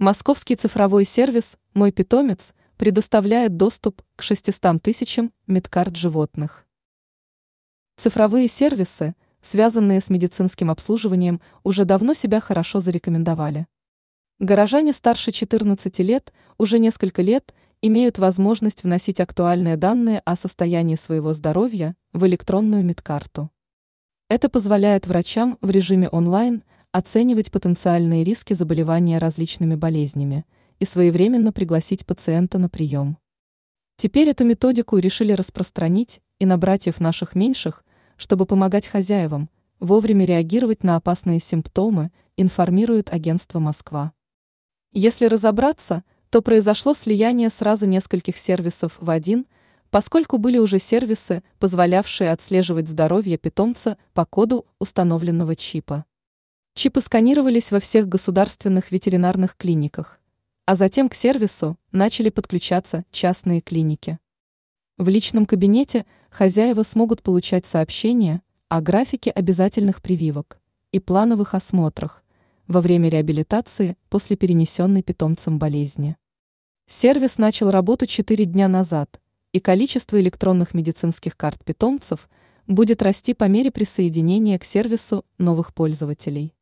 Московский цифровой сервис «Мой питомец» предоставляет доступ к 600 тысячам медкарт животных. Цифровые сервисы, связанные с медицинским обслуживанием, уже давно себя хорошо зарекомендовали. Горожане старше 14 лет уже несколько лет имеют возможность вносить актуальные данные о состоянии своего здоровья в электронную медкарту. Это позволяет врачам в режиме онлайн оценивать потенциальные риски заболевания различными болезнями и своевременно пригласить пациента на прием. Теперь эту методику решили распространить и на братьев наших меньших, чтобы помогать хозяевам, вовремя реагировать на опасные симптомы, информирует агентство «Москва». Если разобраться, то произошло слияние сразу нескольких сервисов в один, поскольку были уже сервисы, позволявшие отслеживать здоровье питомца по коду установленного чипа. Чипы сканировались во всех государственных ветеринарных клиниках, а затем к сервису начали подключаться частные клиники. В личном кабинете хозяева смогут получать сообщения о графике обязательных прививок и плановых осмотрах во время реабилитации после перенесенной питомцем болезни. Сервис начал работу 4 дня назад, и количество электронных медицинских карт питомцев будет расти по мере присоединения к сервису новых пользователей.